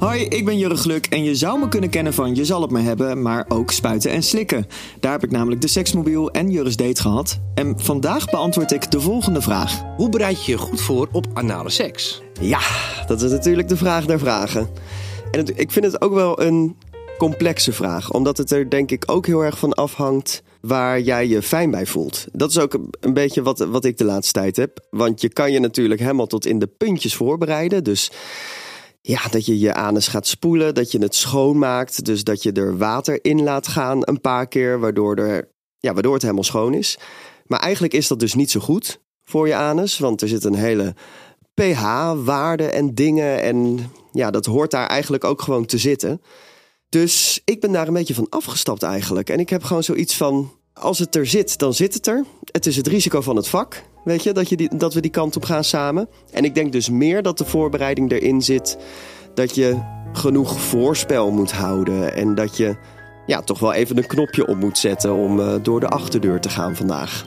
Hoi, ik ben Jurre Gluk en je zou me kunnen kennen van Je zal het me hebben, maar ook Spuiten en Slikken. Daar heb ik namelijk de seksmobiel en Jurre's date gehad. En vandaag beantwoord ik de volgende vraag. Hoe bereid je je goed voor op anale seks? Ja, dat is natuurlijk de vraag der vragen. En het- ik vind het ook wel een complexe vraag, omdat het er denk ik ook heel erg van afhangt waar jij je fijn bij voelt. Dat is ook een- een beetje wat, wat ik de laatste tijd heb. Want je kan je natuurlijk helemaal tot in de puntjes voorbereiden. Dus ja, dat je je anus gaat spoelen, dat je het schoonmaakt. Dus dat je er water in laat gaan een paar keer, waardoor, er, ja, waardoor het helemaal schoon is. Maar eigenlijk is dat dus niet zo goed voor je anus, want er zit een hele pH-waarde en dingen. En ja, dat hoort daar eigenlijk ook gewoon te zitten. Dus ik ben daar een beetje van afgestapt eigenlijk. En ik heb gewoon zoiets van, als het er zit, dan zit het er. Het is het risico van het vak, weet je, dat, je die, dat we die kant op gaan samen. En ik denk dus meer dat de voorbereiding erin zit dat je genoeg voorspel moet houden. En dat je ja, toch wel even een knopje op moet zetten om eh, door de achterdeur te gaan vandaag.